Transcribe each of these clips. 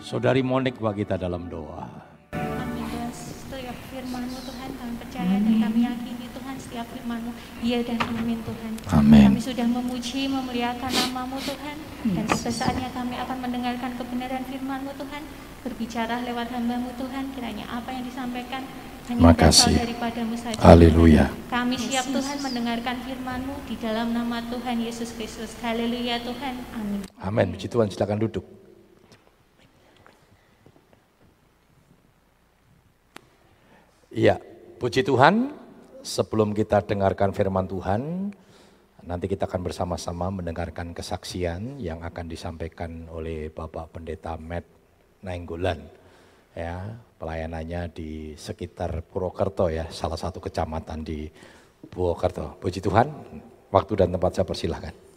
Saudari Monik bagi kita dalam doa. Kami setiap firman-Mu Tuhan kami percaya dan kami yakini Tuhan setiap firman-Mu iya dan amin Tuhan. Amin. Kami sudah memuji, memuliakan nama-Mu Tuhan dan pada saatnya kami akan mendengarkan kebenaran firman-Mu Tuhan. Berbicara lewat hamba-Mu Tuhan, kiranya apa yang disampaikan hanya berasal Makasih. daripadamu saja. Haleluya. Kami siap Tuhan mendengarkan firman-Mu di dalam nama Tuhan Yesus Kristus. Haleluya Tuhan. Amin. Amin. Puji Tuhan, silakan duduk. Iya, puji Tuhan. Sebelum kita dengarkan firman Tuhan, nanti kita akan bersama-sama mendengarkan kesaksian yang akan disampaikan oleh Bapak Pendeta Matt Nainggolan. Ya, pelayanannya di sekitar Purwokerto ya, salah satu kecamatan di Purwokerto. Puji Tuhan, waktu dan tempat saya persilahkan.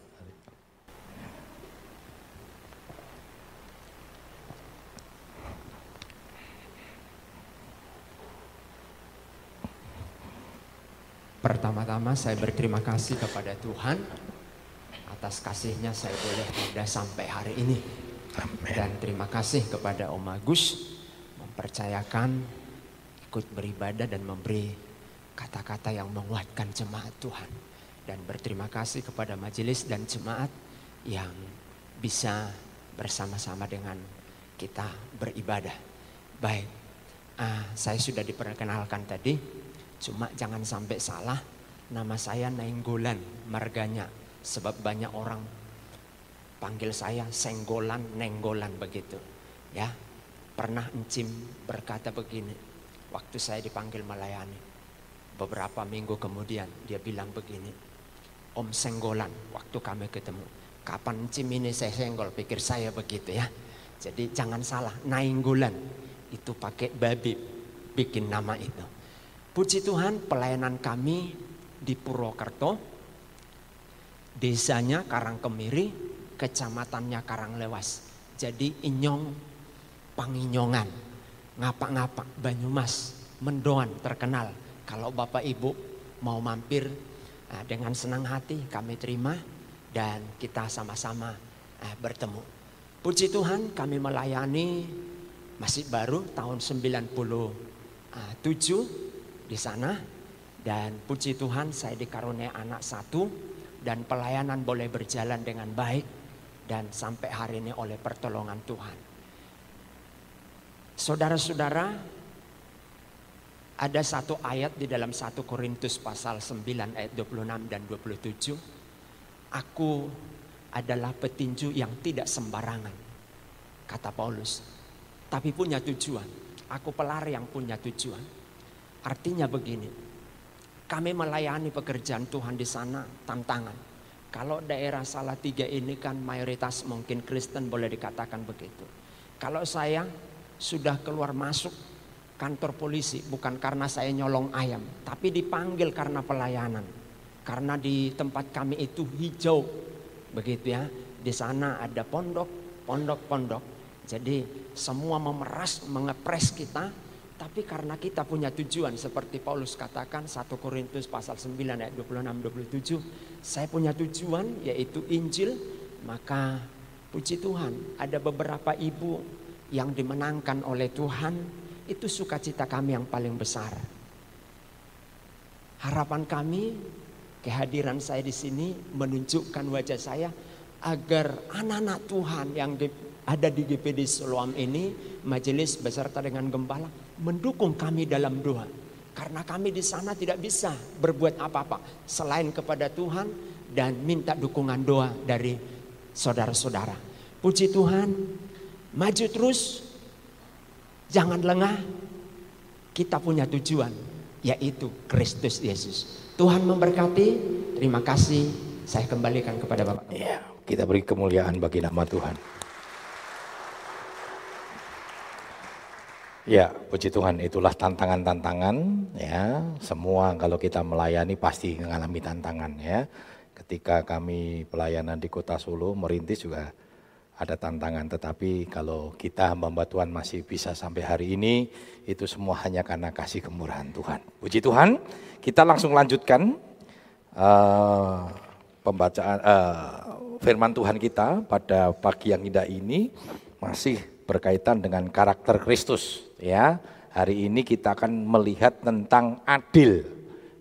Pertama-tama saya berterima kasih kepada Tuhan atas kasihnya saya boleh ada sampai hari ini. Dan terima kasih kepada Om Agus mempercayakan ikut beribadah dan memberi kata-kata yang menguatkan jemaat Tuhan. Dan berterima kasih kepada majelis dan jemaat yang bisa bersama-sama dengan kita beribadah. Baik, ah, saya sudah diperkenalkan tadi, cuma jangan sampai salah. Nama saya Nainggolan, marganya. Sebab banyak orang panggil saya Senggolan, Nenggolan begitu. Ya, pernah Encim berkata begini, waktu saya dipanggil melayani. Beberapa minggu kemudian dia bilang begini, Om Senggolan, waktu kami ketemu. Kapan Encim ini saya senggol, pikir saya begitu ya. Jadi jangan salah, Nainggolan itu pakai babi bikin nama itu. Puji Tuhan pelayanan kami di Purwokerto, desanya Karangkemiri, kecamatannya Karanglewas. Jadi Inyong Panginyongan, ngapak-ngapak Banyumas, Mendoan terkenal. Kalau Bapak Ibu mau mampir nah, dengan senang hati kami terima dan kita sama-sama eh, bertemu. Puji Tuhan kami melayani masih baru tahun 97 di sana dan puji Tuhan saya dikaruniai anak satu dan pelayanan boleh berjalan dengan baik dan sampai hari ini oleh pertolongan Tuhan. Saudara-saudara, ada satu ayat di dalam 1 Korintus pasal 9 ayat 26 dan 27. Aku adalah petinju yang tidak sembarangan, kata Paulus. Tapi punya tujuan. Aku pelari yang punya tujuan. Artinya begini, kami melayani pekerjaan Tuhan di sana tantangan. Kalau daerah Salatiga ini kan mayoritas mungkin Kristen boleh dikatakan begitu. Kalau saya sudah keluar masuk kantor polisi bukan karena saya nyolong ayam, tapi dipanggil karena pelayanan. Karena di tempat kami itu hijau, begitu ya. Di sana ada pondok, pondok-pondok. Jadi semua memeras, mengepres kita, tapi karena kita punya tujuan seperti Paulus katakan 1 Korintus pasal 9 ayat 26 27, saya punya tujuan yaitu Injil, maka puji Tuhan ada beberapa ibu yang dimenangkan oleh Tuhan, itu sukacita kami yang paling besar. Harapan kami kehadiran saya di sini menunjukkan wajah saya agar anak-anak Tuhan yang ada di GPD Siloam ini majelis beserta dengan gembala mendukung kami dalam doa. Karena kami di sana tidak bisa berbuat apa-apa selain kepada Tuhan dan minta dukungan doa dari saudara-saudara. Puji Tuhan, maju terus, jangan lengah. Kita punya tujuan, yaitu Kristus Yesus. Tuhan memberkati. Terima kasih. Saya kembalikan kepada Bapak. Ya, kita beri kemuliaan bagi nama Tuhan. Ya, puji Tuhan, itulah tantangan-tantangan ya. Semua kalau kita melayani pasti mengalami tantangan ya. Ketika kami pelayanan di Kota Solo, merintis juga ada tantangan, tetapi kalau kita hamba Tuhan masih bisa sampai hari ini, itu semua hanya karena kasih kemurahan Tuhan. Puji Tuhan, kita langsung lanjutkan uh, pembacaan uh, firman Tuhan kita pada pagi yang indah ini masih berkaitan dengan karakter Kristus ya. Hari ini kita akan melihat tentang adil.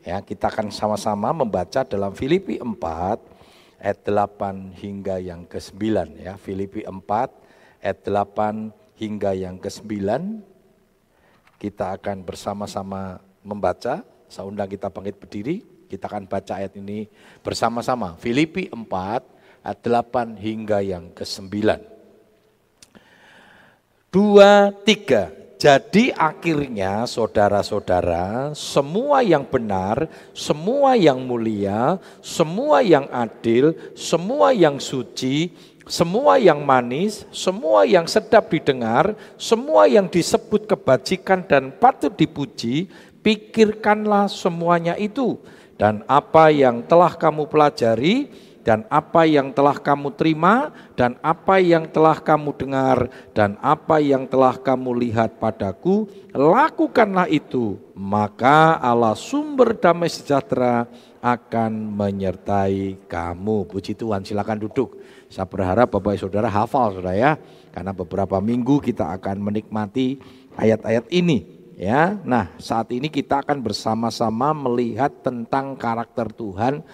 Ya, kita akan sama-sama membaca dalam Filipi 4 ayat 8 hingga yang ke-9 ya. Filipi 4 ayat 8 hingga yang ke-9 kita akan bersama-sama membaca. Saya undang kita bangkit berdiri, kita akan baca ayat ini bersama-sama. Filipi 4 ayat 8 hingga yang ke-9. Dua, tiga. Jadi akhirnya saudara-saudara, semua yang benar, semua yang mulia, semua yang adil, semua yang suci, semua yang manis, semua yang sedap didengar, semua yang disebut kebajikan dan patut dipuji, pikirkanlah semuanya itu. Dan apa yang telah kamu pelajari, dan apa yang telah kamu terima, dan apa yang telah kamu dengar, dan apa yang telah kamu lihat padaku, lakukanlah itu. Maka Allah sumber damai sejahtera akan menyertai kamu. Puji Tuhan, silakan duduk. Saya berharap Bapak Saudara hafal Saudara ya, karena beberapa minggu kita akan menikmati ayat-ayat ini. Ya, nah saat ini kita akan bersama-sama melihat tentang karakter Tuhan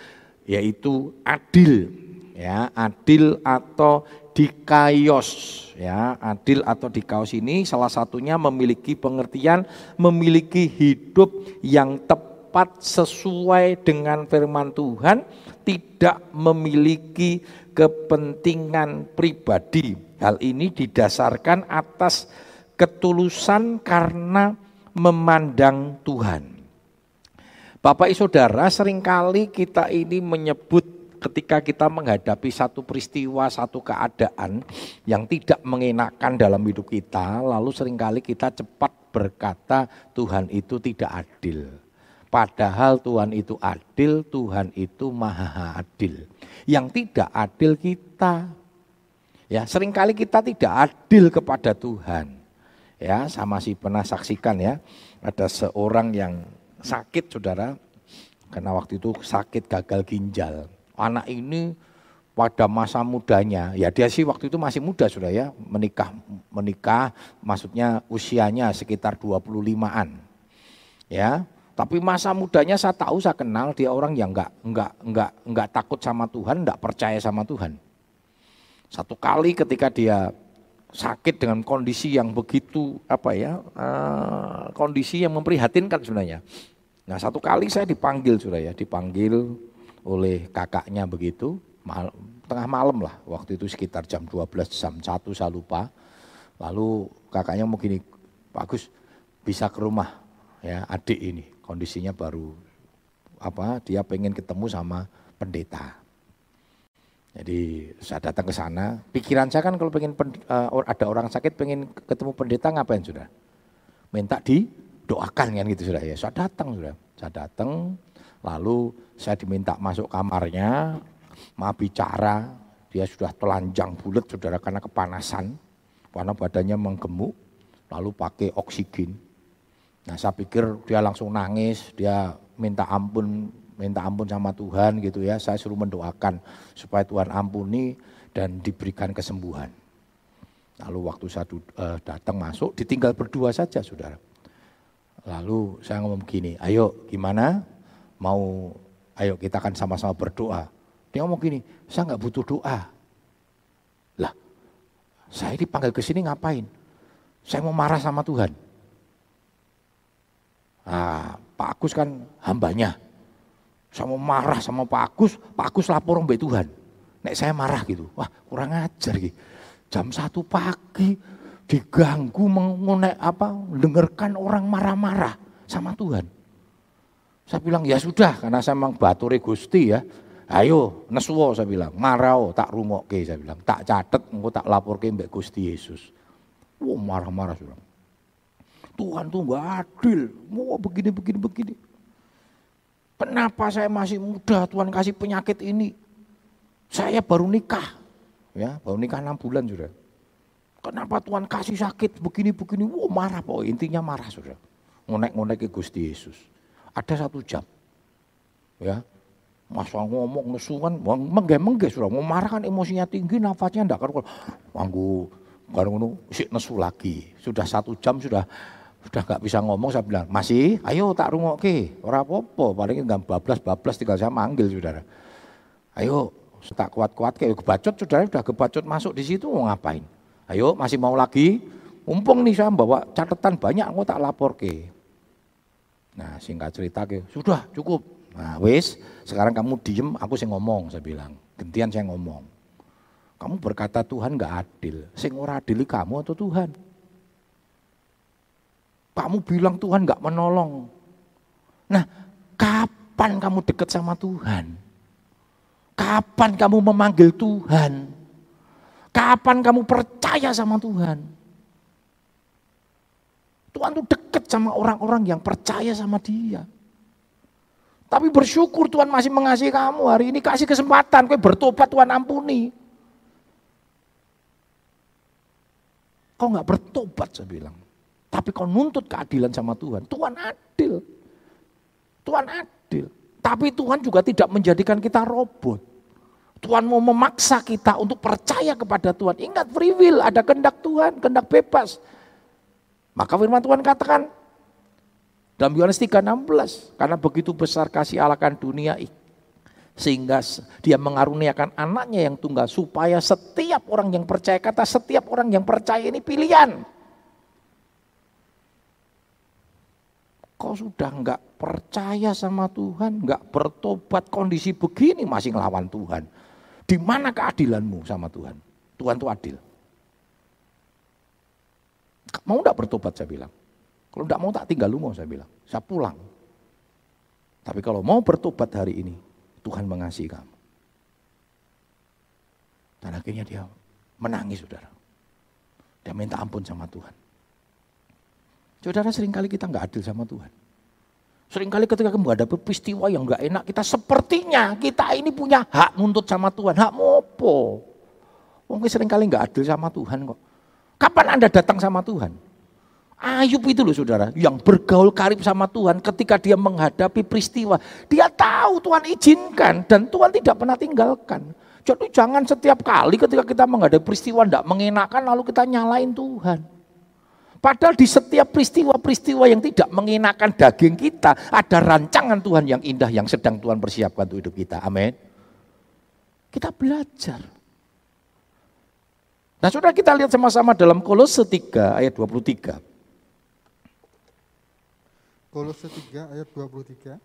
yaitu adil ya adil atau dikaios ya adil atau dikaios ini salah satunya memiliki pengertian memiliki hidup yang tepat sesuai dengan firman Tuhan tidak memiliki kepentingan pribadi. Hal ini didasarkan atas ketulusan karena memandang Tuhan Bapak Saudara, sering kali kita ini menyebut ketika kita menghadapi satu peristiwa, satu keadaan yang tidak mengenakan dalam hidup kita, lalu sering kali kita cepat berkata Tuhan itu tidak adil. Padahal Tuhan itu adil, Tuhan itu maha adil. Yang tidak adil kita. Ya, sering kali kita tidak adil kepada Tuhan. Ya, sama si pernah saksikan ya, ada seorang yang sakit saudara, karena waktu itu sakit gagal ginjal. Anak ini pada masa mudanya, ya dia sih waktu itu masih muda sudah ya, menikah menikah maksudnya usianya sekitar 25-an. Ya, tapi masa mudanya saya tahu saya kenal dia orang yang enggak enggak enggak enggak takut sama Tuhan, enggak percaya sama Tuhan. Satu kali ketika dia sakit dengan kondisi yang begitu apa ya uh, kondisi yang memprihatinkan sebenarnya. Nah satu kali saya dipanggil sudah ya dipanggil oleh kakaknya begitu mal, tengah malam lah waktu itu sekitar jam 12 jam 1 saya lupa. Lalu kakaknya mau gini Pak bisa ke rumah ya adik ini kondisinya baru apa dia pengen ketemu sama pendeta. Jadi saya datang ke sana, pikiran saya kan kalau pengen uh, ada orang sakit pengen ketemu pendeta ngapain sudah? Minta didoakan kan gitu sudah ya. Saya datang sudah, saya datang, lalu saya diminta masuk kamarnya, mau bicara, dia sudah telanjang bulat saudara karena kepanasan, karena badannya menggemuk, lalu pakai oksigen. Nah saya pikir dia langsung nangis, dia minta ampun minta ampun sama Tuhan gitu ya. Saya suruh mendoakan supaya Tuhan ampuni dan diberikan kesembuhan. Lalu waktu saya uh, datang masuk, ditinggal berdua saja saudara. Lalu saya ngomong begini, ayo gimana? Mau, ayo kita akan sama-sama berdoa. Dia ngomong gini, saya nggak butuh doa. Lah, saya dipanggil ke sini ngapain? Saya mau marah sama Tuhan. Nah, Pak Agus kan hambanya. Saya mau marah sama Pak Agus, Pak Agus lapor mbak Tuhan. Nek saya marah gitu, wah kurang ajar gitu. Jam satu pagi diganggu mengonek apa, dengarkan orang marah-marah sama Tuhan. Saya bilang ya sudah, karena saya memang baturi gusti ya. Ayo, nesuwo saya bilang, marau tak ke saya bilang, tak catet, engkau tak lapor ke mbak Gusti Yesus. Wah marah-marah sudah. Tuhan tuh nggak adil, mau begini begini begini. Kenapa saya masih muda Tuhan kasih penyakit ini? Saya baru nikah. Ya, baru nikah enam bulan sudah. Kenapa Tuhan kasih sakit begini-begini? Wah marah pokoknya, intinya marah sudah. Ngonek-ngonek ke Gusti Yesus. Ada satu jam. Ya, Masa ngomong nesu kan, mengge-mengge sudah. Mau marah kan emosinya tinggi, nafasnya enggak karuan. Manggu Baru ngono, si nesu lagi. Sudah satu jam sudah sudah nggak bisa ngomong saya bilang masih? Ayo tak rungokke. Ora apa-apa paling nggak bablas bablas tinggal saya manggil saudara. Ayo tak kuat-kuat kayak kebacot saudara sudah kebacot masuk di situ mau ngapain? Ayo masih mau lagi? Mumpung nih saya bawa catatan banyak aku tak lapor ke nah singkat cerita ke sudah cukup. Nah wes sekarang kamu diem aku sih ngomong saya bilang. Gantian saya ngomong. Kamu berkata Tuhan nggak adil. Sing ora adili kamu atau Tuhan kamu bilang Tuhan nggak menolong. Nah, kapan kamu dekat sama Tuhan? Kapan kamu memanggil Tuhan? Kapan kamu percaya sama Tuhan? Tuhan tuh dekat sama orang-orang yang percaya sama dia. Tapi bersyukur Tuhan masih mengasihi kamu hari ini. Kasih kesempatan, kau bertobat Tuhan ampuni. Kau nggak bertobat saya bilang. Tapi kau nuntut keadilan sama Tuhan. Tuhan adil. Tuhan adil. Tapi Tuhan juga tidak menjadikan kita robot. Tuhan mau memaksa kita untuk percaya kepada Tuhan. Ingat free will, ada kehendak Tuhan, kehendak bebas. Maka firman Tuhan katakan dalam Yohanes 3:16, karena begitu besar kasih Allah kan dunia sehingga dia mengaruniakan anaknya yang tunggal supaya setiap orang yang percaya kata setiap orang yang percaya ini pilihan Kau sudah enggak percaya sama Tuhan, enggak bertobat kondisi begini masih ngelawan Tuhan. Di mana keadilanmu sama Tuhan? Tuhan itu adil. Mau enggak bertobat saya bilang. Kalau enggak mau tak tinggal lu mau saya bilang. Saya pulang. Tapi kalau mau bertobat hari ini, Tuhan mengasihi kamu. Dan akhirnya dia menangis saudara. Dia minta ampun sama Tuhan. Saudara sering kali kita nggak adil sama Tuhan. Seringkali ketika menghadapi peristiwa yang nggak enak, kita sepertinya kita ini punya hak nuntut sama Tuhan. Hak mopo. Mungkin sering kali nggak adil sama Tuhan kok. Kapan Anda datang sama Tuhan? Ayub itu loh saudara, yang bergaul karib sama Tuhan ketika dia menghadapi peristiwa. Dia tahu Tuhan izinkan dan Tuhan tidak pernah tinggalkan. Jadi jangan setiap kali ketika kita menghadapi peristiwa tidak mengenakan lalu kita nyalain Tuhan. Padahal di setiap peristiwa-peristiwa yang tidak mengenakan daging kita, ada rancangan Tuhan yang indah yang sedang Tuhan persiapkan untuk hidup kita. Amin. Kita belajar. Nah sudah kita lihat sama-sama dalam Kolose 3 ayat 23. Kolose 3 ayat 23.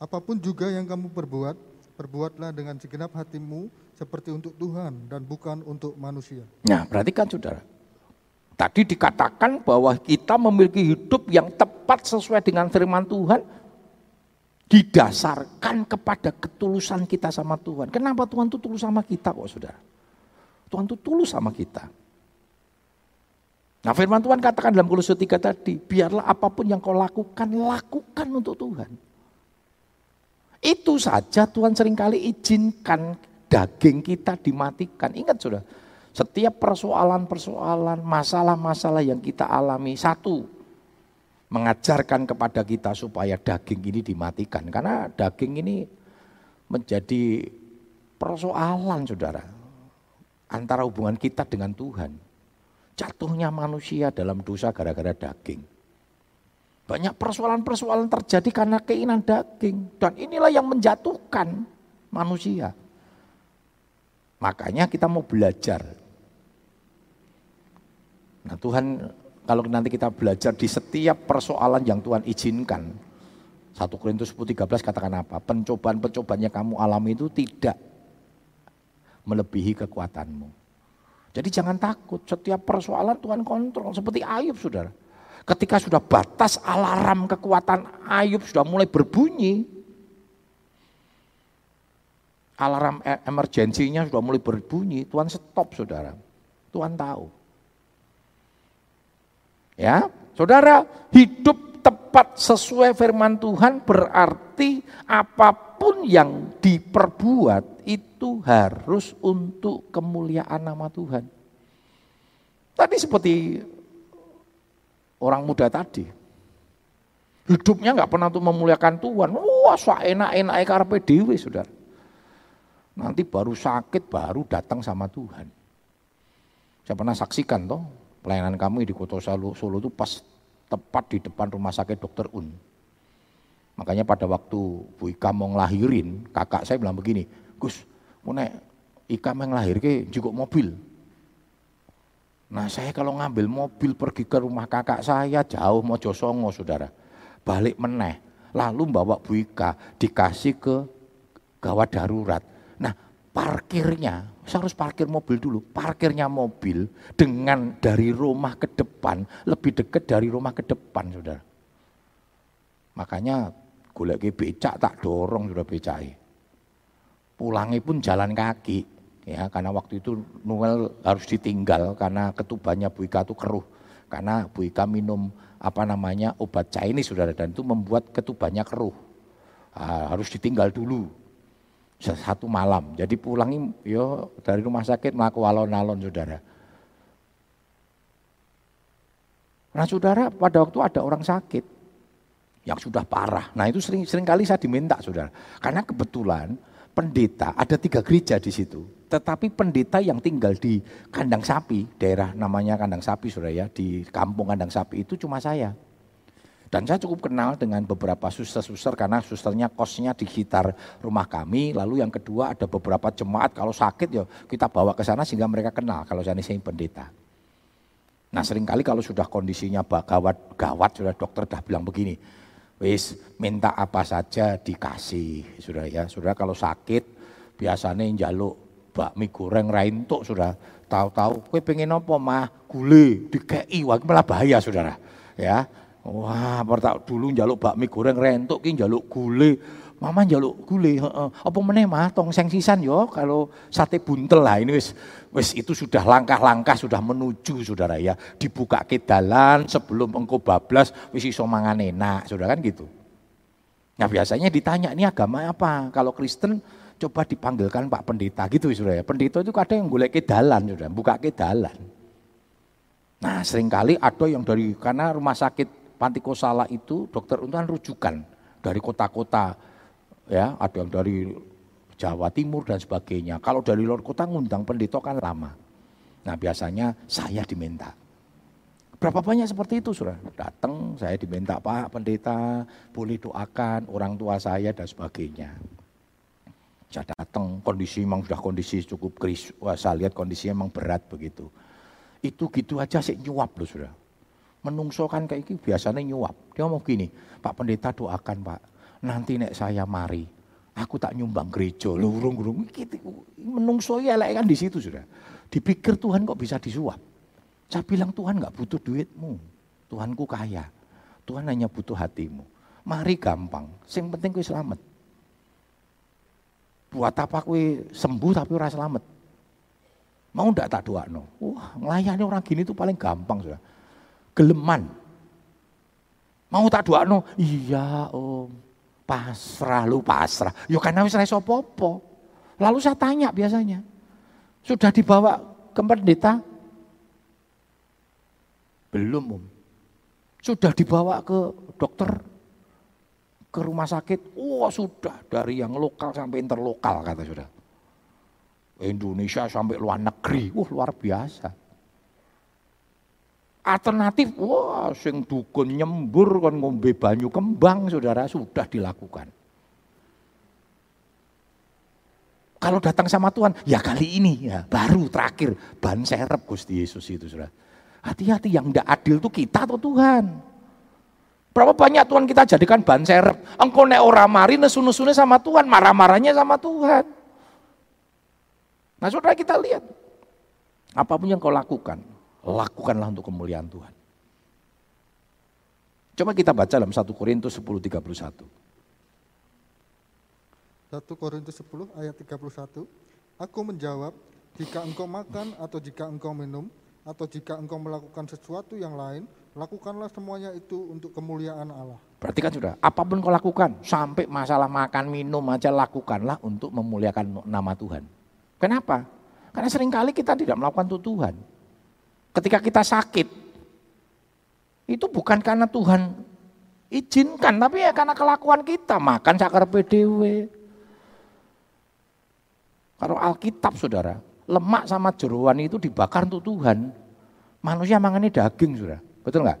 Apa pun juga yang kamu perbuat, perbuatlah dengan segenap hatimu seperti untuk Tuhan dan bukan untuk manusia. Nah perhatikan saudara. Tadi dikatakan bahwa kita memiliki hidup yang tepat sesuai dengan firman Tuhan didasarkan kepada ketulusan kita sama Tuhan. Kenapa Tuhan itu tulus sama kita kok saudara? Tuhan itu tulus sama kita. Nah firman Tuhan katakan dalam Kolose 3 tadi, biarlah apa pun yang kau lakukan, lakukan untuk Tuhan. Itu saja Tuhan sering kali izinkan daging kita dimatikan. Ingat sudah, setiap persoalan-persoalan, masalah-masalah yang kita alami, satu, mengajarkan kepada kita supaya daging ini dimatikan. Karena daging ini menjadi persoalan saudara. Antara hubungan kita dengan Tuhan. Jatuhnya manusia dalam dosa gara-gara daging. Banyak persoalan-persoalan terjadi karena keinginan daging. Dan inilah yang menjatuhkan manusia. Makanya kita mau belajar Nah Tuhan kalau nanti kita belajar di setiap persoalan yang Tuhan izinkan. 1 Korintus 10, 13 katakan apa? Pencobaan-pencobaan yang kamu alami itu tidak melebihi kekuatanmu. Jadi jangan takut, setiap persoalan Tuhan kontrol. Seperti Ayub saudara. Ketika sudah batas alarm kekuatan Ayub sudah mulai berbunyi. Alarm e- emergensinya sudah mulai berbunyi, Tuhan stop saudara. Tuhan tahu. Ya, saudara, hidup tepat sesuai firman Tuhan berarti apa pun yang diperbuat itu harus untuk kemuliaan nama Tuhan. Tadi seperti orang muda tadi. Hidupnya nggak pernah untuk memuliakan Tuhan. Wah, so enak-enak karpe dewi, saudara. Nanti baru sakit, baru datang sama Tuhan. Saya pernah saksikan toh pelayanan kami di Kota Solo, Solo itu pas tepat di depan rumah sakit Dokter Un. Makanya pada waktu Bu Ika mau ngelahirin, kakak saya bilang begini, Gus, mau nek Ika mau ngelahir juga mobil. Nah saya kalau ngambil mobil pergi ke rumah kakak saya jauh mau Josongo saudara. Balik meneh. Lalu bawa Bu Ika dikasih ke gawat darurat. Nah parkirnya, saya harus parkir mobil dulu. Parkirnya mobil dengan dari rumah ke depan, lebih dekat dari rumah ke depan saudara. Makanya golek becak tak dorong sudah becai. Pulangnya pun jalan kaki ya karena waktu itu Noel harus ditinggal karena ketubannya Bu Ika itu keruh karena Bu Ika minum apa namanya obat Chinese saudara dan itu membuat ketubannya keruh ah, harus ditinggal dulu satu malam jadi pulangi yo dari rumah sakit melakukan alon-alon saudara nah saudara pada waktu ada orang sakit yang sudah parah nah itu sering sering kali saya diminta saudara karena kebetulan pendeta, ada tiga gereja di situ. Tetapi pendeta yang tinggal di kandang sapi, daerah namanya kandang sapi Suraya, di kampung kandang sapi itu cuma saya. Dan saya cukup kenal dengan beberapa suster-suster karena susternya kosnya di sekitar rumah kami. Lalu yang kedua ada beberapa jemaat kalau sakit ya kita bawa ke sana sehingga mereka kenal kalau saya ini pendeta. Nah sering kali kalau sudah kondisinya gawat, gawat sudah dokter sudah bilang begini, wis minta apa saja dikasih sudah ya. Sudah kalau sakit biasanya jaluk bakmi goreng raintuk sudah. Tahu-tahu kue pengen apa mah? Gule dikei wah malah bahaya saudara. Ya wah pertama dulu jaluk bakmi goreng rentuk ki jaluk gule Mama jaluk gule, heeh. Apa meneh mah tong seng sisan yo kalau sate buntel lah ini wis wis itu sudah langkah-langkah sudah menuju Saudara ya. Dibuka ke dalan sebelum engkau bablas wis iso mangan enak, Saudara kan gitu. Nah biasanya ditanya ini agama apa? Kalau Kristen coba dipanggilkan Pak Pendeta gitu Saudara ya. Pendeta itu kadang yang golek ke dalan Saudara, buka ke dalan. Nah sering kali ada yang dari karena rumah sakit Pantikosala itu dokter untuk rujukan dari kota-kota ya ada yang dari Jawa Timur dan sebagainya. Kalau dari luar kota ngundang pendeta kan lama. Nah biasanya saya diminta. Berapa banyak seperti itu sudah datang saya diminta Pak pendeta boleh doakan orang tua saya dan sebagainya. Saya datang kondisi memang sudah kondisi cukup kris, Wah, saya lihat kondisinya memang berat begitu. Itu gitu aja sih nyuap loh sudah. Menungso kan kayak gitu biasanya nyuap. Dia mau gini, Pak pendeta doakan Pak nanti nek saya mari, aku tak nyumbang gereja. Lu urung-urung. Menungso ya kan di situ sudah. Dipikir Tuhan kok bisa disuap. Saya bilang Tuhan nggak butuh duitmu. Tuhanku kaya. Tuhan hanya butuh hatimu. Mari gampang. Sing penting kue selamat. Buat apa kue sembuh tapi ora selamat. Mau ndak tak doa no? Wah, melayani orang gini tuh paling gampang sudah. Geleman. Mau tak doa no? Iya om. Pasrah lu pasrah. Ya karena wis reso popo. Lalu saya tanya biasanya. Sudah dibawa ke pendeta? Belum, Om. Sudah dibawa ke dokter ke rumah sakit? Oh, sudah dari yang lokal sampai interlokal kata sudah. Indonesia sampai luar negeri. Wah, luar biasa. Alternatif, wah sing dukun nyembur kon ngombe banyu kembang saudara sudah dilakukan. Kalau datang sama Tuhan, ya kali ini ya baru terakhir ban serep Gusti Yesus itu saudara. Hati-hati yang tidak adil itu kita atau Tuhan. Berapa banyak Tuhan kita jadikan ban serep. Engkau nek ora mari nesu-nesune sama Tuhan, marah-marahnya sama Tuhan. Nah saudara kita lihat, apa pun yang kau lakukan, lakukanlah untuk kemuliaan Tuhan. Coba kita baca dalam 1 Korintus 10:31. 1 Korintus 10 ayat 31. Aku menjawab, jika engkau makan atau jika engkau minum atau jika engkau melakukan sesuatu yang lain, lakukanlah semuanya itu untuk kemuliaan Allah. Berarti kan sudah, apa pun kau lakukan, sampai masalah makan minum aja lakukanlah untuk memuliakan nama Tuhan. Kenapa? Karena sering kali kita tidak melakukan untuk Tuhan. Ketika kita sakit, itu bukan karena Tuhan izinkan, tapi ya karena kelakuan kita. Makan cakar PDW. Kalau Alkitab saudara, Lemak sama jeruan itu dibakar untuk Tuhan. Manusia mangannya daging, sudah. Betul nggak?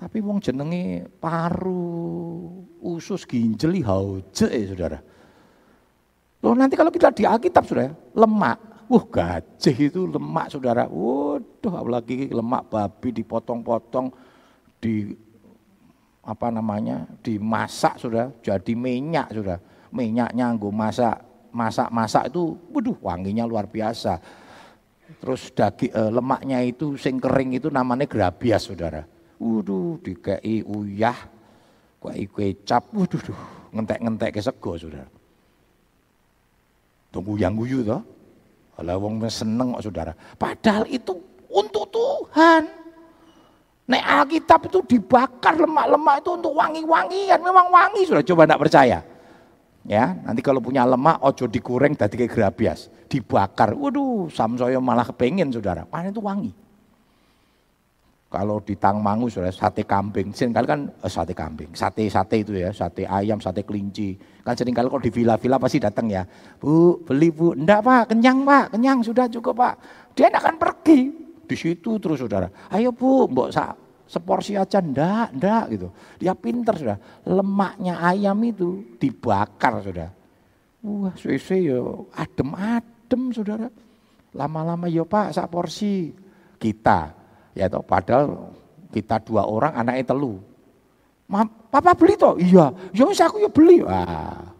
Tapi wong jenenge paru, usus, ginjel, hauje, eh, saudara. Loh nanti kalau kita di Alkitab, saudara, lemak. Wah gajah itu lemak, saudara. Waduh, apalagi lemak babi dipotong-potong, di apa namanya, dimasak, sudah, jadi minyak, sudah. Minyaknya gue masak, masak-masak itu, waduh, wanginya luar biasa. Terus daging eh, lemaknya itu sing kering itu namanya grabias, saudara Waduh, dikei uyah, kei kecap, waduh, duh, ngentek-ngentek ke sego, saudara. Tunggu yang guyu toh. Kalau wong seneng kok saudara. Padahal itu untuk Tuhan. Nek Alkitab itu dibakar lemak-lemak itu untuk wangi-wangian, memang wangi sudah coba tidak percaya. Ya, nanti kalau punya lemak ojo dikureng tadi kayak grabias, dibakar. Waduh, samsoyo malah kepengen saudara. Mana itu wangi. Kalau di Tangmangu sudah sate kambing, sering kali kan eh, sate kambing, sate-sate itu ya, sate ayam, sate kelinci. Kan sering kali kalau di villa-villa pasti datang ya, Bu, beli Bu, enggak Pak, kenyang Pak, kenyang sudah cukup Pak. Dia akan pergi di situ terus saudara. Ayo Bu, mbok sa, seporsi aja, enggak, enggak gitu. Dia pinter sudah, lemaknya ayam itu dibakar sudah. Wah, suwe-suwe yo adem-adem saudara. Lama-lama yo Pak, sak porsi. Kita, Ya toh, padahal kita dua orang anaknya telu. Papa beli toh? Iya. Ya wis aku ya beli. Wah.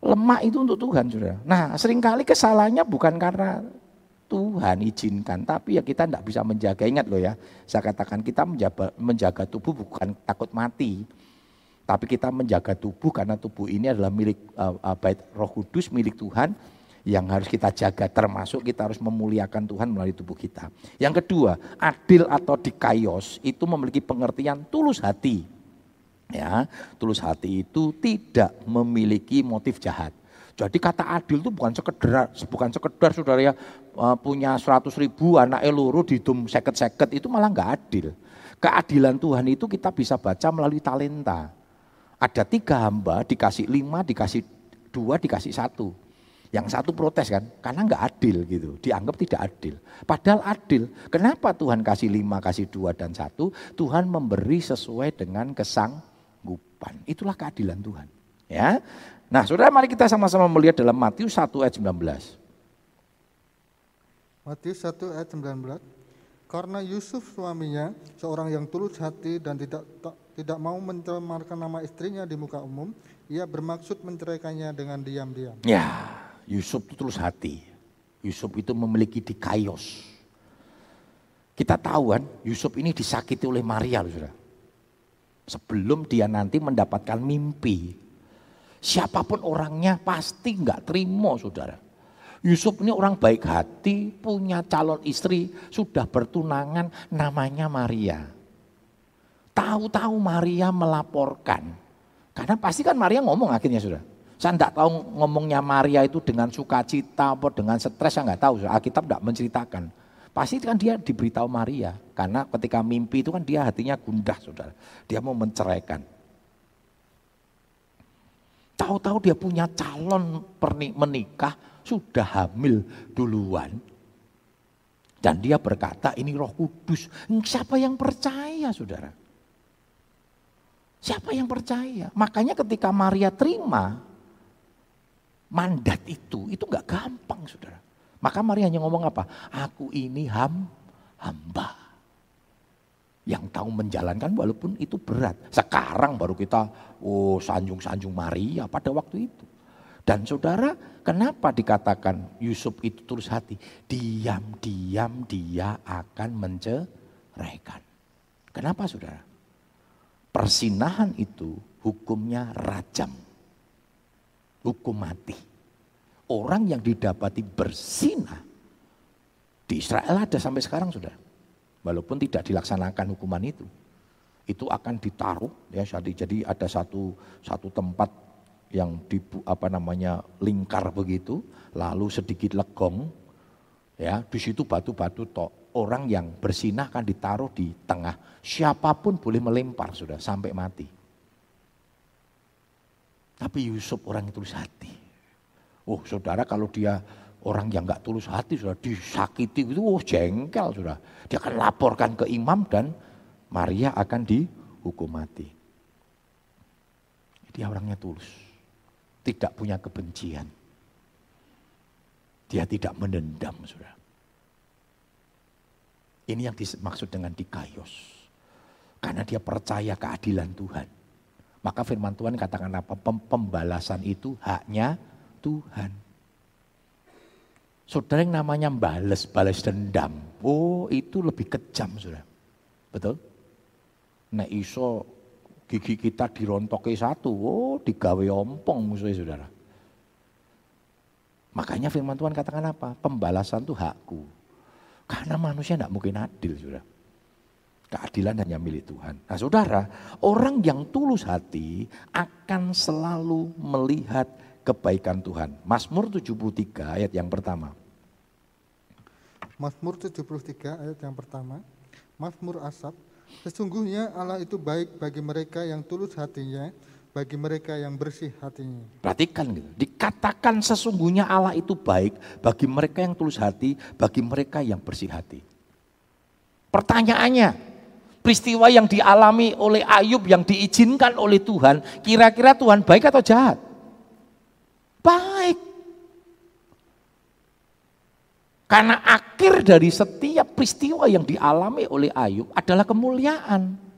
Lemak itu untuk Tuhan, sudah. Nah, sering kali kesalahannya bukan karena Tuhan izinkan, tapi ya kita tidak bisa menjaga. Ingat loh ya, saya katakan kita menjaga, menjaga tubuh bukan takut mati, tapi kita menjaga tubuh karena tubuh ini adalah milik uh, uh, bait Roh Kudus, milik Tuhan yang harus kita jaga termasuk kita harus memuliakan Tuhan melalui tubuh kita. Yang kedua, adil atau dikayos itu memiliki pengertian tulus hati. Ya, tulus hati itu tidak memiliki motif jahat. Jadi kata adil itu bukan sekedar bukan sekedar saudara ya punya 100 ribu anak eluru di dum seket-seket itu malah nggak adil. Keadilan Tuhan itu kita bisa baca melalui talenta. Ada tiga hamba dikasih lima, dikasih dua, dikasih satu. Yang satu protes kan, karena nggak adil gitu, dianggap tidak adil. Padahal adil. Kenapa Tuhan kasih lima, kasih dua dan satu? Tuhan memberi sesuai dengan kesanggupan. Itulah keadilan Tuhan. Ya. Nah, saudara, mari kita sama-sama melihat dalam Matius 1 ayat 19. Matius 1 ayat 19. Karena Yusuf suaminya seorang yang tulus hati dan tidak tidak mau mencemarkan nama istrinya di muka umum, ia bermaksud menceraikannya dengan diam-diam. Ya. Yusuf itu tulus hati. Yusuf itu memiliki dikayos. Kita tahu kan, Yusuf ini disakiti oleh Maria saudara. Sebelum dia nanti mendapatkan mimpi. Siapa pun orangnya pasti nggak terima saudara. Yusuf ini orang baik hati, punya calon istri, sudah bertunangan namanya Maria. Tahu-tahu Maria melaporkan. Karena pasti kan Maria ngomong akhirnya sudah. Saya tidak tahu ngomongnya Maria itu dengan sukacita atau dengan stres, saya nggak tahu. Alkitab tidak menceritakan. Pasti kan dia diberitahu Maria. Karena ketika mimpi itu kan dia hatinya gundah, saudara. Dia mau menceraikan. Tahu-tahu dia punya calon menikah, sudah hamil duluan. Dan dia berkata, ini roh kudus. Siapa yang percaya, saudara? Siapa yang percaya? Makanya ketika Maria terima, mandat itu, itu nggak gampang saudara. Maka Maria hanya ngomong apa? Aku ini ham, hamba. Yang tahu menjalankan walaupun itu berat. Sekarang baru kita oh sanjung-sanjung Maria pada waktu itu. Dan saudara, kenapa dikatakan Yusuf itu tulus hati? Diam-diam dia akan menceraikan. Kenapa saudara? Persinahan itu hukumnya rajam hukum mati. Orang yang didapati bersinah di Israel ada sampai sekarang sudah. Walaupun tidak dilaksanakan hukuman itu. Itu akan ditaruh ya jadi ada satu satu tempat yang di apa namanya lingkar begitu, lalu sedikit legong ya, di situ batu-batu tok. Orang yang bersinah akan ditaruh di tengah. Siapa pun boleh melempar sudah sampai mati. Tapi Yusuf orang itu tulus hati. Oh saudara kalau dia orang yang nggak tulus hati sudah disakiti itu oh jengkel sudah. Dia akan laporkan ke imam dan Maria akan dihukum mati. Dia orangnya tulus. Tidak punya kebencian. Dia tidak menendam, sudah. Ini yang dimaksud dengan dikayos. Karena dia percaya keadilan Tuhan. Maka firman Tuhan katakan apa? Pembalasan itu haknya Tuhan. Saudara yang namanya balas, balas dendam. Oh itu lebih kejam sudah. Betul? Nah iso gigi kita dirontoki satu, oh digawe ompong musuhnya saudara. Makanya firman Tuhan katakan apa? Pembalasan itu hakku. Karena manusia tidak mungkin adil sudah. Keadilan hanya milik Tuhan. Nah saudara, orang yang tulus hati akan selalu melihat kebaikan Tuhan. Mazmur 73 ayat yang pertama. Mazmur 73 ayat yang pertama. Mazmur Asap, sesungguhnya Allah itu baik bagi mereka yang tulus hatinya, bagi mereka yang bersih hatinya. Perhatikan gitu. Dikatakan sesungguhnya Allah itu baik bagi mereka yang tulus hati, bagi mereka yang bersih hati. Pertanyaannya, peristiwa yang dialami oleh Ayub yang diizinkan oleh Tuhan, kira-kira Tuhan baik atau jahat? Baik. Karena akhir dari setiap peristiwa yang dialami oleh Ayub adalah kemuliaan.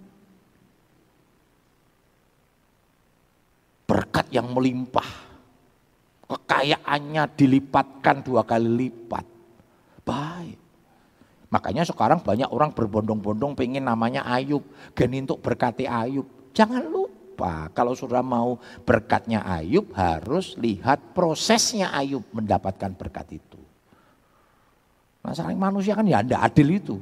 berkat yang melimpah. Kekayaannya dilipatkan dua kali lipat. Baik. Makanya sekarang banyak orang berbondong-bondong pengen namanya Ayub. Geni untuk berkati Ayub. Jangan lupa kalau sudah mau berkatnya Ayub harus lihat prosesnya Ayub mendapatkan berkat itu. Saling manusia kan ya tidak adil itu.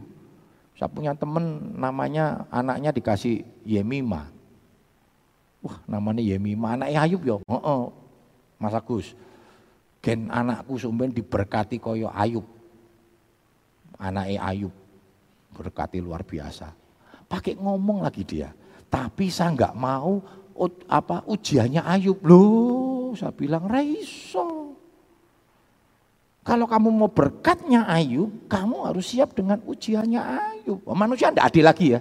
Saya punya teman namanya anaknya dikasih Yemima. Wah namanya Yemima, anaknya Ayub ya. Oh, oh. Mas Agus. Gen anakku sumben diberkati koyo Ayub. Anaknya Ayub. Berkati luar biasa. Pakai ngomong lagi dia. Tapi saya nggak mau apa ujiannya Ayub. Loh, saya bilang Raiso. Kalau kamu mau berkatnya Ayub, kamu harus siap dengan ujiannya Ayub. Manusia tidak adil lagi ya.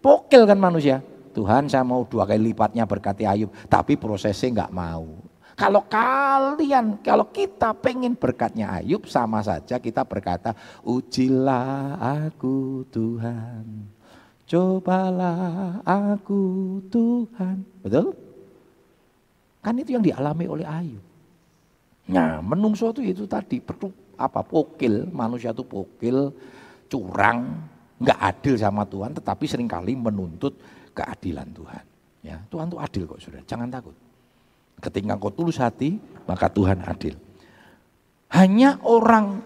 Pokil kan manusia. Tuhan saya mau dua kali lipatnya berkati Ayub. Tapi prosesnya nggak mau. Kalau kalian, kalau kita pengen berkatnya Ayub sama saja kita berkata, ujilah aku Tuhan. Cobalah aku Tuhan. Betul? Kan itu yang dialami oleh Ayub. Nah menungso itu itu tadi, apa pokil, manusia itu pokil, curang, nggak adil sama Tuhan, tetapi sering kali menuntut keadilan Tuhan. Ya, Tuhan itu adil kok sudah, jangan takut. Ketika kau tulus hati, maka Tuhan adil. Hanya orang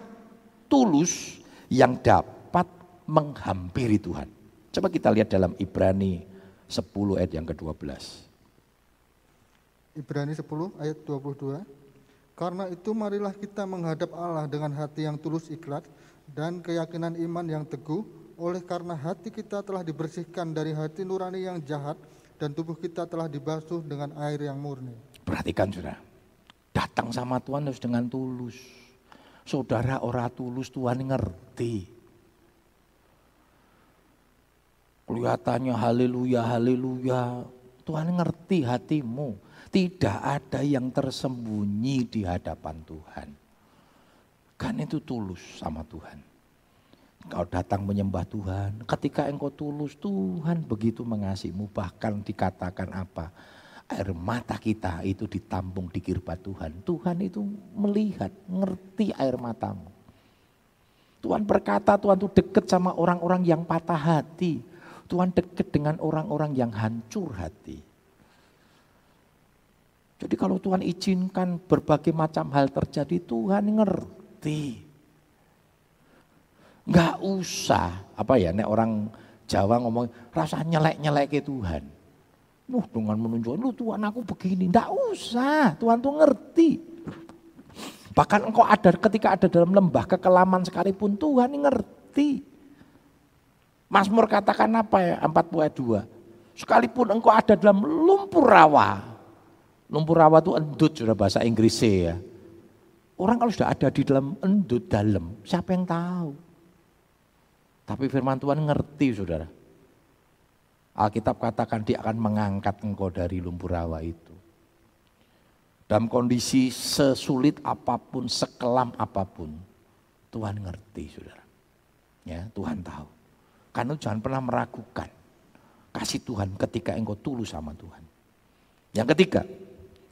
tulus yang dapat menghampiri Tuhan. Coba kita lihat dalam Ibrani 10 ayat yang ke-12. Ibrani 10 ayat 22. Karena itu marilah kita menghadap Allah dengan hati yang tulus ikhlas dan keyakinan iman yang teguh oleh karena hati kita telah dibersihkan dari hati nurani yang jahat dan tubuh kita telah dibasuh dengan air yang murni. Perhatikan saudara, datang sama Tuhan harus dengan tulus. Saudara ora tulus Tuhan ngerti. Kelihatannya haleluya, haleluya. Tuhan ngerti hatimu. Tidak ada yang tersembunyi di hadapan Tuhan. Kan itu tulus sama Tuhan. Kau datang menyembah Tuhan. Ketika engkau tulus, Tuhan begitu mengasihimu. Bahkan dikatakan apa? Air mata kita itu ditampung di kirbat Tuhan. Tuhan itu melihat, ngerti air matamu. Tuhan berkata, Tuhan itu dekat sama orang-orang yang patah hati. Tuhan dekat dengan orang-orang yang hancur hati. Jadi kalau Tuhan izinkan berbagai macam hal terjadi, Tuhan ngerti. Enggak usah, apa ya, nek orang Jawa ngomong rasa nyelek-nyelek ke Tuhan. Wah dengan menunjukkan, lu Tuhan aku begini. Enggak usah, Tuhan tuh ngerti. Bahkan engkau ada ketika ada dalam lembah kekelaman sekalipun Tuhan ngerti. Mazmur katakan apa ya 42. Sekalipun engkau ada dalam lumpur rawa. Lumpur rawa itu endut sudah bahasa Inggrisnya ya. Orang kalau sudah ada di dalam endut dalam, siapa yang tahu? Tapi firman Tuhan ngerti saudara. Alkitab katakan dia akan mengangkat engkau dari lumpur rawa itu. Dalam kondisi sesulit apa pun, sekelam apa pun, Tuhan ngerti saudara. Ya, Tuhan tahu. Karena jangan pernah meragukan kasih Tuhan ketika engkau tulus sama Tuhan. Yang ketiga,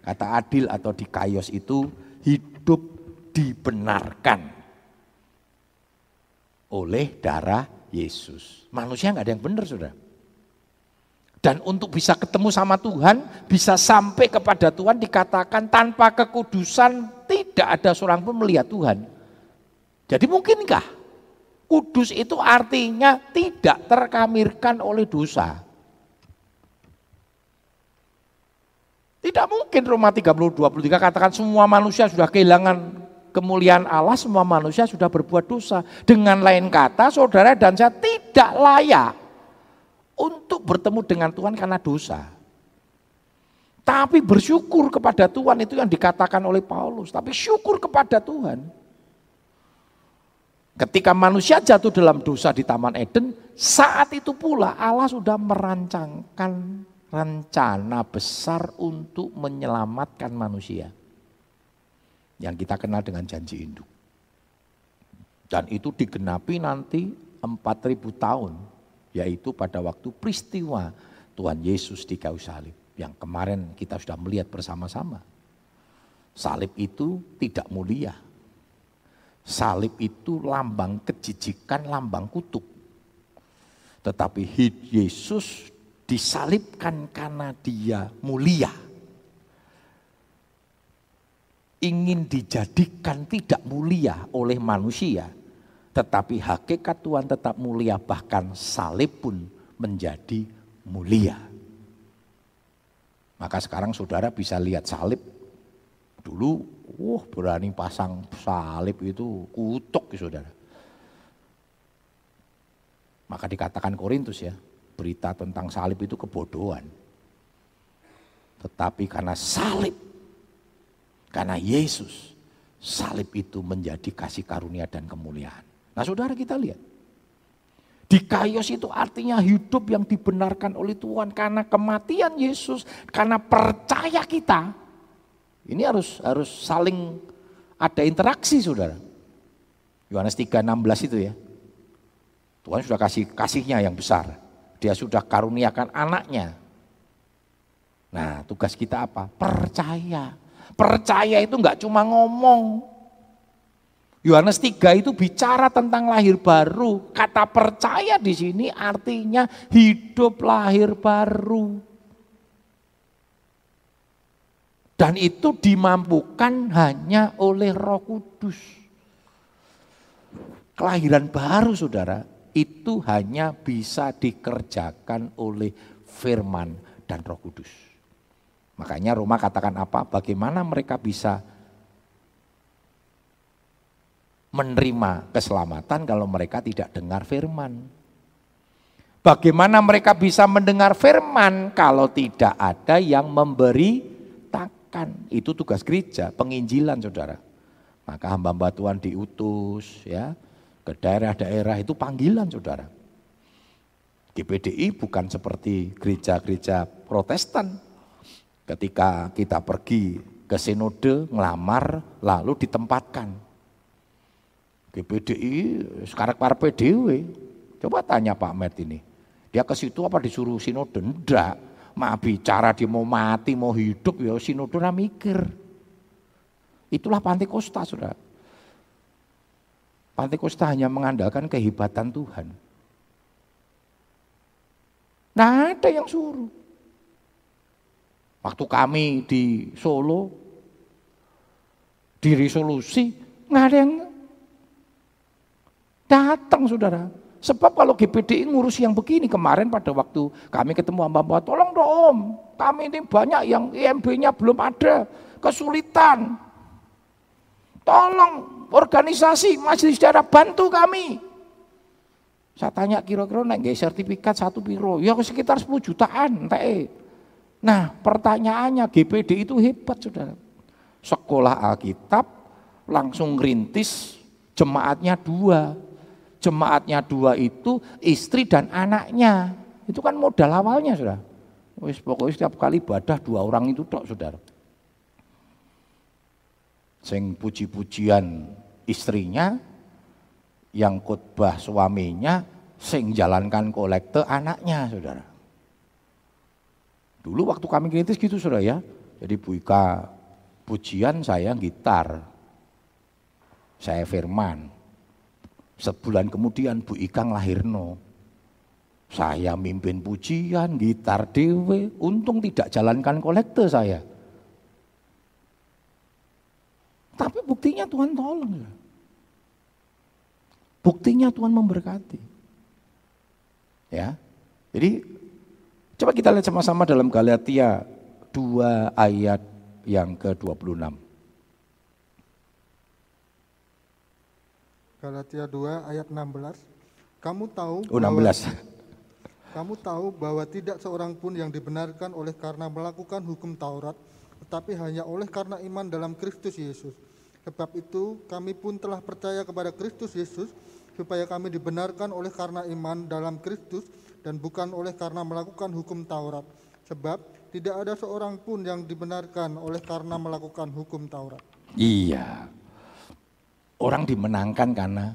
kata adil atau dikayos itu hidup dibenarkan oleh darah Yesus. Manusia nggak ada yang benar, sudah. Dan untuk bisa ketemu sama Tuhan, bisa sampai kepada Tuhan dikatakan tanpa kekudusan tidak ada seorang pun melihat Tuhan. Jadi mungkinkah kudus itu artinya tidak terkamirkan oleh dosa? Tidak mungkin Roma 30, 23 katakan semua manusia sudah kehilangan kemuliaan Allah semua manusia sudah berbuat dosa. Dengan lain kata saudara dan saya tidak layak untuk bertemu dengan Tuhan karena dosa. Tapi bersyukur kepada Tuhan itu yang dikatakan oleh Paulus. Tapi syukur kepada Tuhan. Ketika manusia jatuh dalam dosa di Taman Eden, saat itu pula Allah sudah merancangkan rencana besar untuk menyelamatkan manusia yang kita kenal dengan janji induk. Dan itu digenapi nanti 4000 tahun, yaitu pada waktu peristiwa Tuhan Yesus di kayu salib yang kemarin kita sudah melihat bersama-sama. Salib itu tidak mulia. Salib itu lambang kejijikan, lambang kutuk. Tetapi Yesus disalibkan karena dia mulia ingin dijadikan tidak mulia oleh manusia, tetapi hakikat Tuhan tetap mulia, bahkan salib pun menjadi mulia. Maka sekarang saudara bisa lihat salib. Dulu, wah berani pasang salib itu kutuk saudara. Maka dikatakan Korintus ya, berita tentang salib itu kebodohan. Tetapi karena salib karena Yesus, salib itu menjadi kasih karunia dan kemuliaan. Nah saudara kita lihat. Di kayos itu artinya hidup yang dibenarkan oleh Tuhan karena kematian Yesus, karena percaya kita. Ini harus harus saling ada interaksi saudara. Yohanes 3:16 itu ya. Tuhan sudah kasih kasihnya yang besar. Dia sudah karuniakan anaknya. Nah tugas kita apa? Percaya. Percaya itu enggak cuma ngomong. Yohanes 3 itu bicara tentang lahir baru. Kata percaya di sini artinya hidup lahir baru. Dan itu dimampukan hanya oleh Roh Kudus. Kelahiran baru Saudara, itu hanya bisa dikerjakan oleh firman dan Roh Kudus. Makanya Roma katakan apa? Bagaimana mereka bisa menerima keselamatan kalau mereka tidak dengar firman? Bagaimana mereka bisa mendengar firman kalau tidak ada yang memberi takkan? Itu tugas gereja, penginjilan saudara. Maka hamba-hamba Tuhan diutus ya ke daerah-daerah itu panggilan saudara. GPDI bukan seperti gereja-gereja protestan Ketika kita pergi ke sinode, ngelamar, lalu ditempatkan. GPDI sekarang para PDW. Coba tanya Pak Met ini. Dia ke situ apa disuruh sinode? Enggak. Mak bicara dia mau mati, mau hidup, ya sinode ora mikir. Itulah Pantai Kosta, sudah. Pantai Kosta hanya mengandalkan kehebatan Tuhan. Nah ada yang suruh. Waktu kami di Solo, di resolusi, nggak ada yang datang saudara. Sebab kalau GPDI ngurus yang begini kemarin pada waktu kami ketemu hamba-hamba, tolong dong kami ini banyak yang IMB-nya belum ada, kesulitan. Tolong organisasi majelis daerah bantu kami. Saya tanya kira-kira naik sertifikat satu piro, ya sekitar 10 jutaan, teh. Nah pertanyaannya GPD itu hebat saudara. Sekolah Alkitab, langsung rintis jemaatnya dua. Jemaatnya dua itu istri dan anaknya. Itu kan modal awalnya sudah. Wis pokoknya setiap kali ibadah dua orang itu tok saudara. Sing puji-pujian istrinya, yang khotbah suaminya, sing jalankan kolekte anaknya saudara. Dulu waktu kami kritis gitu saudara ya. Jadi Bu Ika pujian saya gitar. Saya firman. Sebulan kemudian Bu Ika ngelahirno. Saya mimpin pujian, gitar dewe, untung tidak jalankan kolekte saya. Tapi buktinya Tuhan tolong. Ya. Buktinya Tuhan memberkati. Ya. Jadi coba kita lihat sama-sama dalam Galatia 2 ayat yang ke-26. Galatia 2 ayat 16. Kamu tahu Oh 16. bahwa, kamu tahu bahwa tidak seorang pun yang dibenarkan oleh karena melakukan hukum Taurat, tetapi hanya oleh karena iman dalam Kristus Yesus. Sebab itu kami pun telah percaya kepada Kristus Yesus supaya kami dibenarkan oleh karena iman dalam Kristus dan bukan oleh karena melakukan hukum Taurat. Sebab tidak ada seorang pun yang dibenarkan oleh karena melakukan hukum Taurat. Iya. Orang dimenangkan karena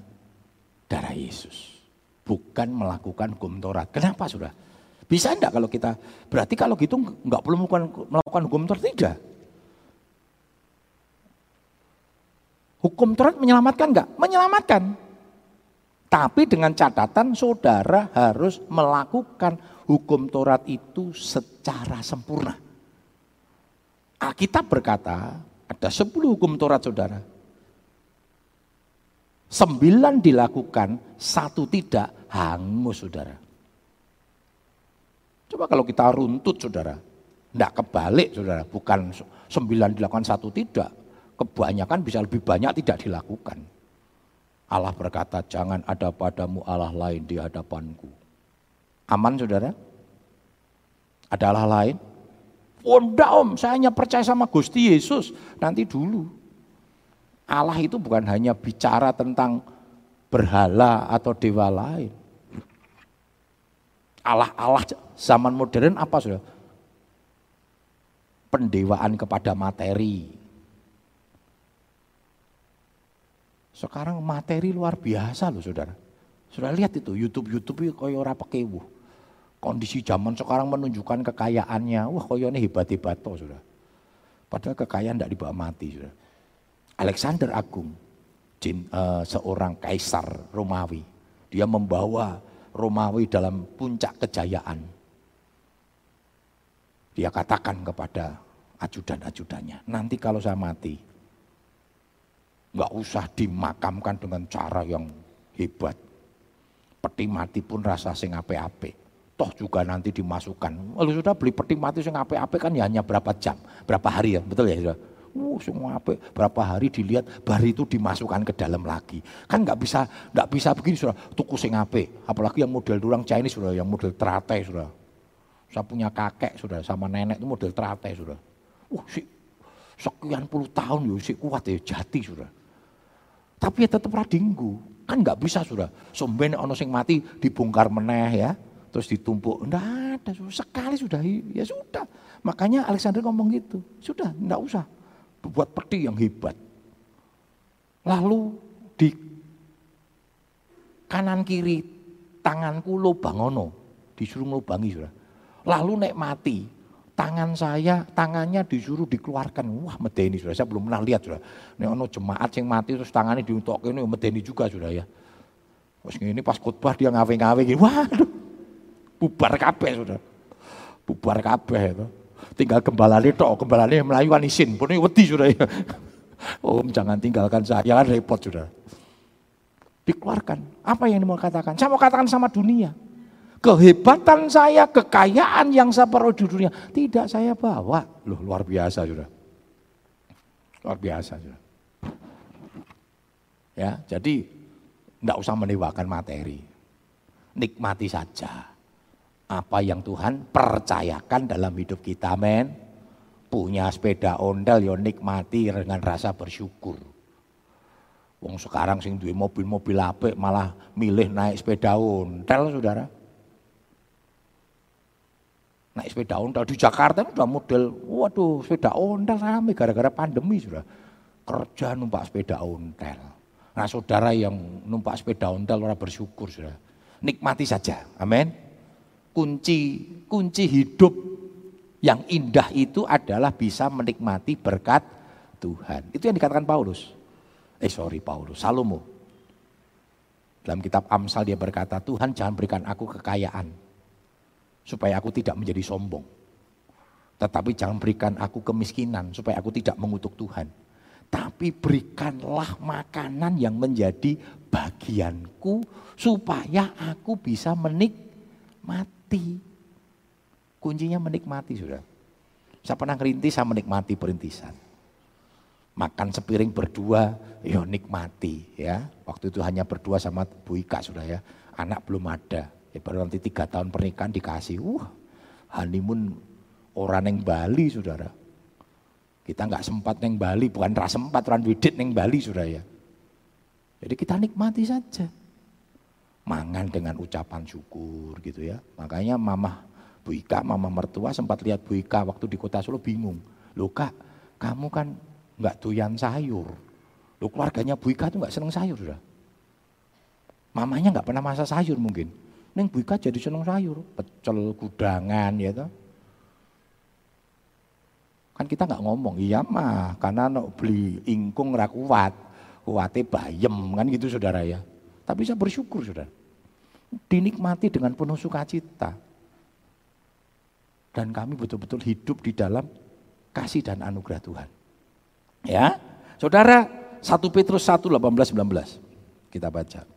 darah Yesus. Bukan melakukan hukum Taurat. Kenapa sudah? Bisa enggak kalau kita, berarti kalau gitu enggak perlu melakukan, melakukan hukum Taurat? Tidak. Hukum Taurat menyelamatkan enggak? Menyelamatkan. Tapi dengan catatan saudara harus melakukan hukum Taurat itu secara sempurna. Alkitab berkata, ada 10 hukum Taurat saudara. Sembilan dilakukan, satu tidak, hangus saudara. Coba kalau kita runtut saudara, tidak kebalik saudara, bukan sembilan dilakukan, satu tidak. Kebanyakan bisa lebih banyak tidak dilakukan. Allah berkata, jangan ada padamu Allah lain di hadapanku. Aman saudara? Ada Allah lain? Oh enggak om, saya hanya percaya sama Gusti Yesus. Nanti dulu. Allah itu bukan hanya bicara tentang berhala atau dewa lain. Allah-Allah zaman modern apa sudah? Pendewaan kepada materi. Sekarang materi luar biasa loh saudara. Sudah lihat itu YouTube-YouTube kaya ora pekewu. Kondisi zaman sekarang menunjukkan kekayaannya. Wah ini hebat-hebat toh sudah. Padahal kekayaan tidak dibawa mati sudah. Alexander Agung, jin, uh, seorang kaisar Romawi. Dia membawa Romawi dalam puncak kejayaan. Dia katakan kepada ajudan-ajudannya, nanti kalau saya mati, nggak usah dimakamkan dengan cara yang hebat. Peti mati pun rasa sing ape-ape. Toh juga nanti dimasukkan. Lalu sudah beli peti mati sing ape-ape kan ya hanya berapa jam, berapa hari ya, betul ya Uh, semua apa? Berapa hari dilihat, baru itu dimasukkan ke dalam lagi. Kan nggak bisa, nggak bisa begini sudah. Tuku sing ape. Apalagi yang model durang Chinese sudah, yang model teratai sudah. Saya punya kakek sudah, sama nenek itu model teratai sudah. Uh, si sekian puluh tahun ya, si kuat ya, jati sudah. Tapi ya tetap radinggu. Kan nggak bisa sudah. Somben ono sing mati dibongkar meneh ya. Terus ditumpuk. Enggak ada, sekali sudah. Ya sudah. Makanya Alexander ngomong gitu. Sudah, enggak usah buat peti yang hebat. Lalu di kanan kiri tanganku lobangono, disuruh ngelubangi sudah. Lalu nek mati, tangan saya, tangannya disuruh dikeluarkan. Wah medeni sudah, saya belum pernah lihat sudah. Nek ono jemaat yang mati terus tangannya diuntok ini medeni juga sudah ya. Terus ini pas khotbah dia ngawe-ngawe gini, waduh, bubar kabeh sudah. Bubar kabeh itu. Tinggal gembala tok, melayu isin, pun ini wedi sudah ya. Om jangan tinggalkan saya, kan repot sudah. Dikeluarkan. Apa yang mau katakan? Saya mau katakan sama dunia. Kehebatan saya, kekayaan yang saya peroleh di dunia. Tidak saya bawa. Loh luar biasa sudah. Luar biasa sudah. Ya, jadi tidak usah meniwakan materi. Nikmati saja apa yang Tuhan percayakan dalam hidup kita, men. Punya sepeda ondel, yo ya nikmati dengan rasa bersyukur. Wong sekarang sing duwe mobil-mobil apik malah milih naik sepeda ontel, Saudara. Naik sepeda ontel di Jakarta udah model, waduh sepeda ontel rame gara-gara pandemi sudah. Kerja numpak sepeda ontel. Nah saudara yang numpak sepeda ontel orang bersyukur sudah. Nikmati saja, amin. Kunci kunci hidup yang indah itu adalah bisa menikmati berkat Tuhan. Itu yang dikatakan Paulus. Eh sorry Paulus, Salomo. Dalam kitab Amsal dia berkata, Tuhan jangan berikan aku kekayaan. Supaya aku tidak menjadi sombong. Tetapi jangan berikan aku kemiskinan supaya aku tidak mengutuk Tuhan. Tapi berikanlah makanan yang menjadi bagianku supaya aku bisa menikmati. Kuncinya menikmati sudah. Saya pernah ngerintis, saya menikmati perintisan. Makan sepiring berdua, ya nikmati ya. Waktu itu hanya berdua sama Bu Ika sudah ya. Anak belum ada. Ya, baru nanti tiga tahun pernikahan dikasih. Uh, honeymoon orang yang Bali saudara. Kita nggak sempat neng Bali, bukan ras sempat orang widit neng Bali sudah ya. Jadi kita nikmati saja. Mangan dengan ucapan syukur gitu ya. Makanya mama Bu Ika, mama mertua sempat lihat Bu Ika waktu di kota Solo bingung. Loh kak, kamu kan nggak doyan sayur. Loh keluarganya Bu Ika tuh nggak seneng sayur sudah. Mamanya nggak pernah masak sayur mungkin. Neng Bu Ika jadi seneng sayur, pecel, gudangan ya toh. Kan kita nggak ngomong, iya mah karena no beli ingkung rakuat, kuate bayem kan gitu saudara ya. Tapi saya bersyukur saudara. Dinikmati dengan penuh sukacita dan kami betul-betul hidup di dalam kasih dan anugerah Tuhan. Ya, saudara 1 Petrus 1, 18, 19 kita baca.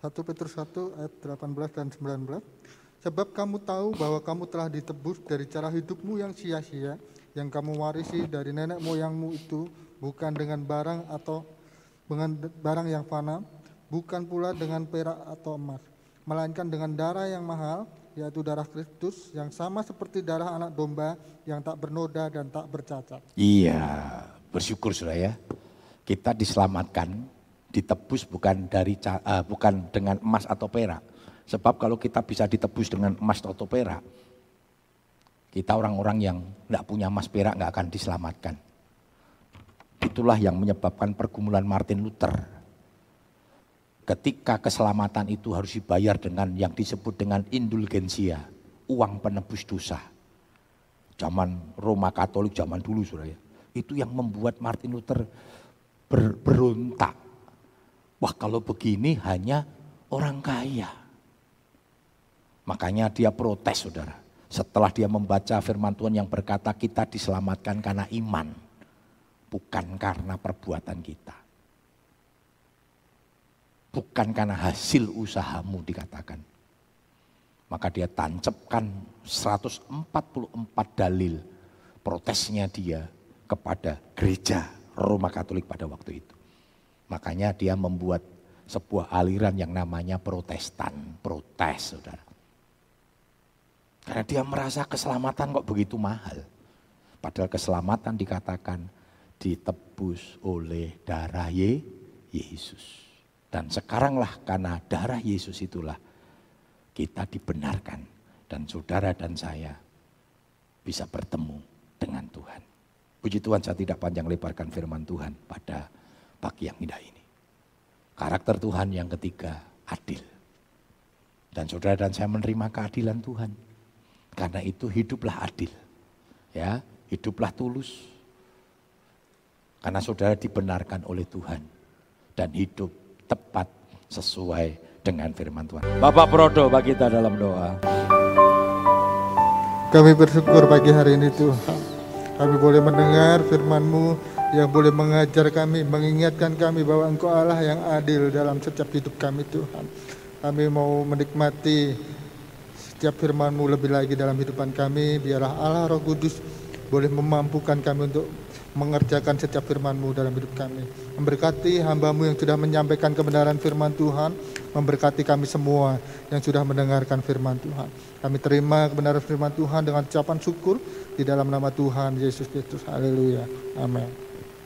1 Petrus 1 ayat 18 dan 19. Sebab kamu tahu bahwa kamu telah ditebus dari cara hidupmu yang sia-sia, yang kamu warisi dari nenek moyangmu itu, bukan dengan barang atau dengan barang yang fana, bukan pula dengan perak atau emas, melainkan dengan darah yang mahal, yaitu darah Kristus yang sama seperti darah anak domba yang tak bernoda dan tak bercacat. Iya, bersyukur sudah ya. Kita diselamatkan, ditebus bukan dari uh, bukan dengan emas atau perak. Sebab kalau kita bisa ditebus dengan emas atau perak, kita orang-orang yang tidak punya emas perak nggak akan diselamatkan. Itulah yang menyebabkan pergumulan Martin Luther ketika keselamatan itu harus dibayar dengan yang disebut dengan indulgensia, uang penebus dosa. Zaman Roma Katolik zaman dulu sudah ya. Itu yang membuat Martin Luther ber, berontak. Wah kalau begini hanya orang kaya. Makanya dia protes saudara. Setelah dia membaca firman Tuhan yang berkata kita diselamatkan karena iman. Bukan karena perbuatan kita bukan karena hasil usahamu dikatakan. Maka dia tancapkan 144 dalil protesnya dia kepada gereja Roma Katolik pada waktu itu. Makanya dia membuat sebuah aliran yang namanya protestan, protes saudara. Karena dia merasa keselamatan kok begitu mahal. Padahal keselamatan dikatakan ditebus oleh darah Yesus. Dan sekaranglah karena darah Yesus itulah kita dibenarkan. Dan saudara dan saya bisa bertemu dengan Tuhan. Puji Tuhan saya tidak panjang lebarkan firman Tuhan pada pagi yang indah ini. Karakter Tuhan yang ketiga adil. Dan saudara dan saya menerima keadilan Tuhan. Karena itu hiduplah adil. Ya, hiduplah tulus. Karena saudara dibenarkan oleh Tuhan dan hidup tepat sesuai dengan firman Tuhan. Bapak Prodo bagi kita dalam doa. Kami bersyukur pagi hari ini Tuhan. Kami boleh mendengar firman-Mu yang boleh mengajar kami, mengingatkan kami bahwa Engkau Allah yang adil dalam setiap hidup kami Tuhan. Kami mau menikmati setiap firman-Mu lebih lagi dalam hidupan kami. Biarlah Allah Roh Kudus boleh memampukan kami untuk mengerjakan setiap firman-Mu dalam hidup kami. Memberkati hamba-Mu yang sudah menyampaikan kebenaran firman Tuhan, memberkati kami semua yang sudah mendengarkan firman Tuhan. Kami terima kebenaran firman Tuhan dengan ucapan syukur di dalam nama Tuhan Yesus Kristus. Haleluya. Amin.